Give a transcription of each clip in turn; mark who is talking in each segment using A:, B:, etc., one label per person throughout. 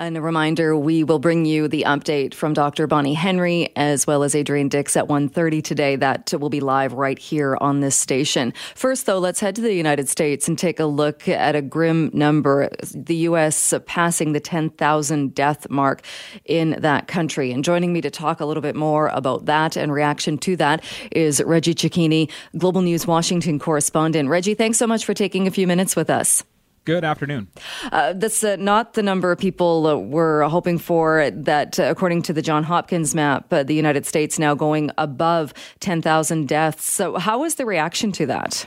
A: And a reminder, we will bring you the update from Dr. Bonnie Henry as well as Adrian Dix at 1.30 today. That will be live right here on this station. First, though, let's head to the United States and take a look at a grim number. The U.S. passing the 10,000 death mark in that country. And joining me to talk a little bit more about that and reaction to that is Reggie Cecchini, Global News Washington correspondent. Reggie, thanks so much for taking a few minutes with us.
B: Good afternoon.
A: Uh, that's uh, not the number of people uh, we're hoping for. That, uh, according to the John Hopkins map, uh, the United States now going above 10,000 deaths. So, how was the reaction to that?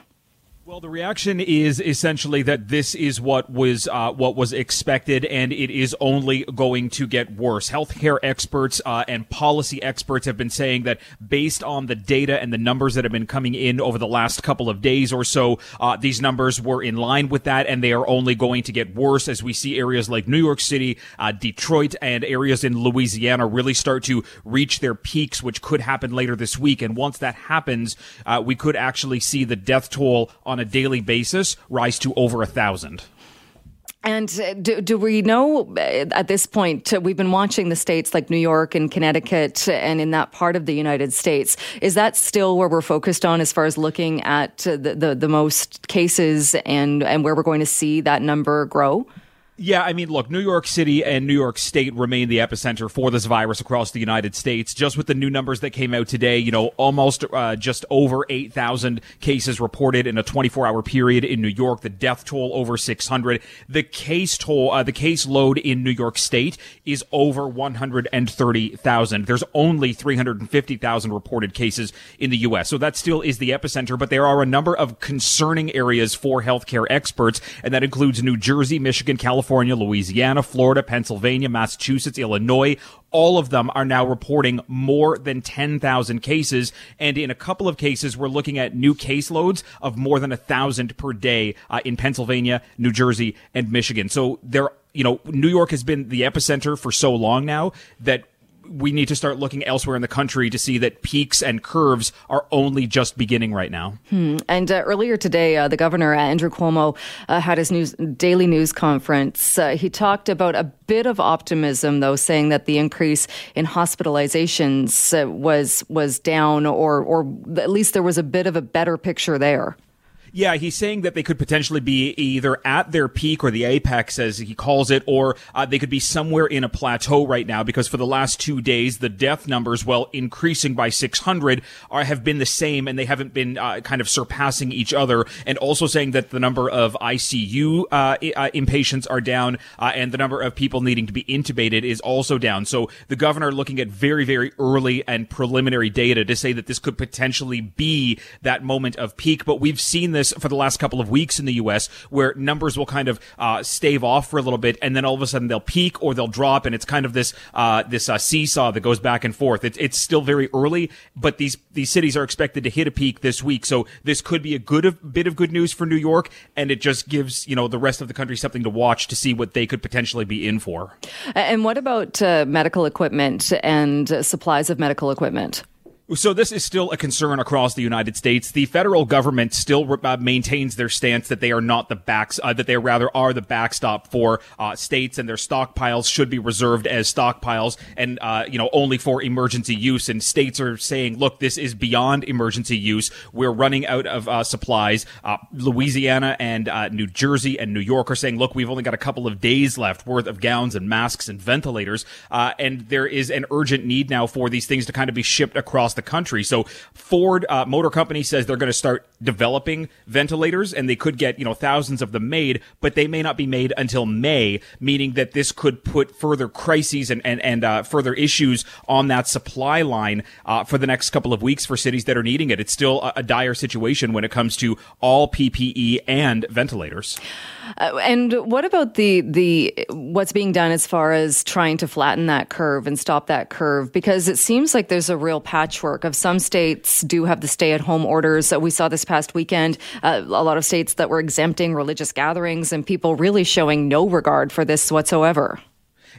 B: Well, the reaction is essentially that this is what was uh, what was expected, and it is only going to get worse. Healthcare experts uh, and policy experts have been saying that based on the data and the numbers that have been coming in over the last couple of days or so, uh, these numbers were in line with that, and they are only going to get worse as we see areas like New York City, uh, Detroit, and areas in Louisiana really start to reach their peaks, which could happen later this week. And once that happens, uh, we could actually see the death toll on a daily basis rise to over a thousand.
A: And uh, do, do, we know uh, at this point, uh, we've been watching the states like New York and Connecticut and in that part of the United States. Is that still where we're focused on as far as looking at the, the, the most cases and, and where we're going to see that number grow?
B: Yeah, I mean, look, New York City and New York State remain the epicenter for this virus across the United States. Just with the new numbers that came out today, you know, almost uh, just over 8,000 cases reported in a 24 hour period in New York. The death toll over 600. The case toll, uh, the case load in New York State is over 130,000. There's only 350,000 reported cases in the U.S. So that still is the epicenter, but there are a number of concerning areas for healthcare experts, and that includes New Jersey, Michigan, California, California, Louisiana, Florida, Pennsylvania, Massachusetts, Illinois, all of them are now reporting more than 10,000 cases. And in a couple of cases, we're looking at new caseloads of more than a thousand per day uh, in Pennsylvania, New Jersey, and Michigan. So there, you know, New York has been the epicenter for so long now that we need to start looking elsewhere in the country to see that peaks and curves are only just beginning right now.
A: Hmm. And uh, earlier today, uh, the governor, Andrew Cuomo, uh, had his news, daily news conference. Uh, he talked about a bit of optimism, though, saying that the increase in hospitalizations uh, was was down, or or at least there was a bit of a better picture there.
B: Yeah, he's saying that they could potentially be either at their peak or the apex, as he calls it, or uh, they could be somewhere in a plateau right now because for the last two days, the death numbers, while increasing by 600, are, have been the same and they haven't been uh, kind of surpassing each other. And also saying that the number of ICU uh, uh, inpatients are down uh, and the number of people needing to be intubated is also down. So the governor looking at very, very early and preliminary data to say that this could potentially be that moment of peak. But we've seen this this for the last couple of weeks in the U.S., where numbers will kind of uh, stave off for a little bit, and then all of a sudden they'll peak or they'll drop, and it's kind of this uh, this uh, seesaw that goes back and forth. It's it's still very early, but these these cities are expected to hit a peak this week, so this could be a good of, bit of good news for New York, and it just gives you know the rest of the country something to watch to see what they could potentially be in for.
A: And what about uh, medical equipment and supplies of medical equipment?
B: So this is still a concern across the United States. The federal government still uh, maintains their stance that they are not the backs, uh, that they rather are the backstop for uh, states, and their stockpiles should be reserved as stockpiles, and uh, you know only for emergency use. And states are saying, look, this is beyond emergency use. We're running out of uh, supplies. Uh, Louisiana and New Jersey and New York are saying, look, we've only got a couple of days left worth of gowns and masks and ventilators, and there is an urgent need now for these things to kind of be shipped across across the country. So Ford uh, Motor Company says they're going to start developing ventilators and they could get, you know, thousands of them made, but they may not be made until May, meaning that this could put further crises and, and, and uh, further issues on that supply line uh, for the next couple of weeks for cities that are needing it. It's still a, a dire situation when it comes to all PPE and ventilators.
A: Uh, and what about the the what's being done as far as trying to flatten that curve and stop that curve? Because it seems like there's a real patchwork of some states do have the stay at home orders. that We saw this past weekend uh, a lot of states that were exempting religious gatherings and people really showing no regard for this whatsoever.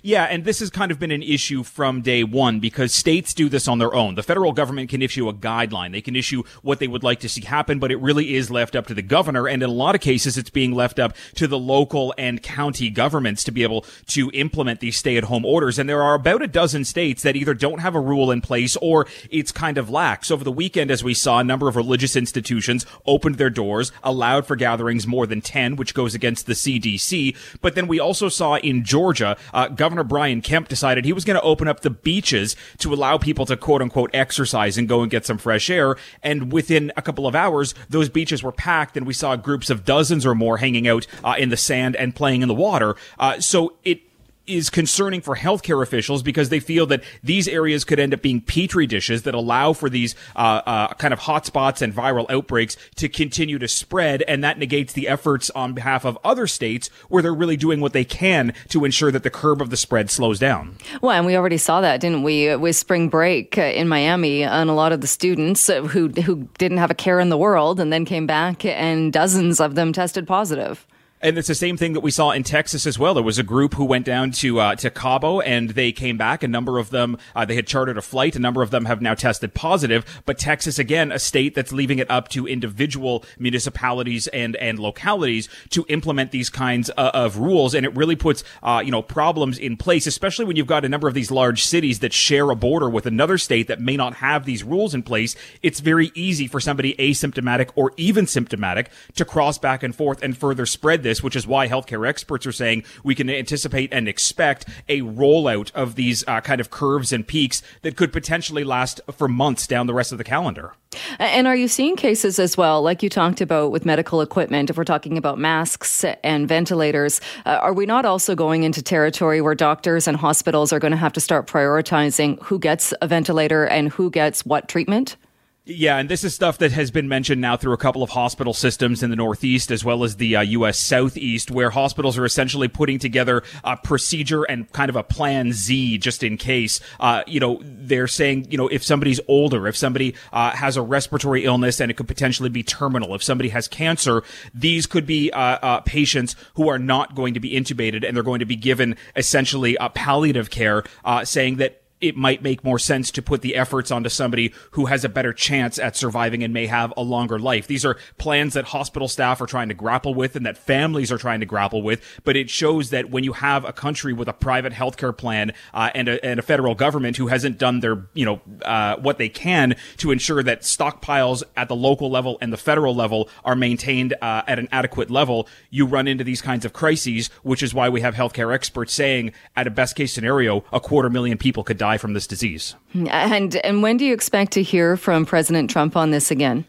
B: Yeah, and this has kind of been an issue from day one because states do this on their own. The federal government can issue a guideline. They can issue what they would like to see happen, but it really is left up to the governor. And in a lot of cases, it's being left up to the local and county governments to be able to implement these stay at home orders. And there are about a dozen states that either don't have a rule in place or it's kind of lax. Over the weekend, as we saw, a number of religious institutions opened their doors, allowed for gatherings more than 10, which goes against the CDC. But then we also saw in Georgia, uh, Governor Brian Kemp decided he was going to open up the beaches to allow people to quote unquote exercise and go and get some fresh air. And within a couple of hours, those beaches were packed and we saw groups of dozens or more hanging out uh, in the sand and playing in the water. Uh, so it is concerning for healthcare officials because they feel that these areas could end up being petri dishes that allow for these uh, uh, kind of hotspots and viral outbreaks to continue to spread, and that negates the efforts on behalf of other states where they're really doing what they can to ensure that the curve of the spread slows down.
A: Well, and we already saw that, didn't we, with spring break uh, in Miami, and a lot of the students who who didn't have a care in the world, and then came back, and dozens of them tested positive.
B: And it's the same thing that we saw in Texas as well. There was a group who went down to uh, to Cabo and they came back. A number of them uh, they had chartered a flight. A number of them have now tested positive. But Texas, again, a state that's leaving it up to individual municipalities and and localities to implement these kinds of, uh, of rules, and it really puts uh, you know problems in place, especially when you've got a number of these large cities that share a border with another state that may not have these rules in place. It's very easy for somebody asymptomatic or even symptomatic to cross back and forth and further spread this this, which is why healthcare experts are saying we can anticipate and expect a rollout of these uh, kind of curves and peaks that could potentially last for months down the rest of the calendar.
A: And are you seeing cases as well, like you talked about with medical equipment? If we're talking about masks and ventilators, uh, are we not also going into territory where doctors and hospitals are going to have to start prioritizing who gets a ventilator and who gets what treatment?
B: Yeah, and this is stuff that has been mentioned now through a couple of hospital systems in the Northeast as well as the uh, U.S. Southeast, where hospitals are essentially putting together a procedure and kind of a plan Z just in case. Uh, you know, they're saying, you know, if somebody's older, if somebody uh, has a respiratory illness and it could potentially be terminal, if somebody has cancer, these could be uh, uh, patients who are not going to be intubated and they're going to be given essentially a palliative care, uh, saying that it might make more sense to put the efforts onto somebody who has a better chance at surviving and may have a longer life. These are plans that hospital staff are trying to grapple with and that families are trying to grapple with. But it shows that when you have a country with a private healthcare plan uh, and, a, and a federal government who hasn't done their, you know, uh, what they can to ensure that stockpiles at the local level and the federal level are maintained uh, at an adequate level, you run into these kinds of crises, which is why we have healthcare experts saying, at a best case scenario, a quarter million people could die die from this disease.
A: And and when do you expect to hear from President Trump on this again?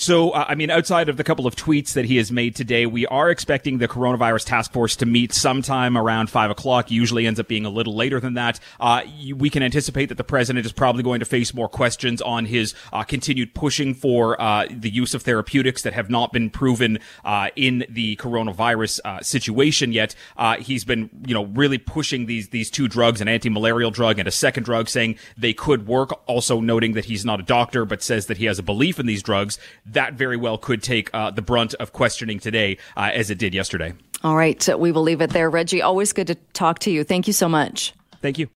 B: So, uh, I mean, outside of the couple of tweets that he has made today, we are expecting the coronavirus task force to meet sometime around five o'clock. Usually ends up being a little later than that. Uh, we can anticipate that the president is probably going to face more questions on his uh, continued pushing for uh, the use of therapeutics that have not been proven uh, in the coronavirus uh, situation yet. he's been, you know, really pushing these these two drugs, an anti-malarial drug and a second drug, saying they could work. Also noting that he's not a doctor, but says that he has a belief in these drugs that very well could take uh, the brunt of questioning today uh, as it did yesterday.
A: All right. We will leave it there. Reggie, always good to talk to you. Thank you so much.
B: Thank you.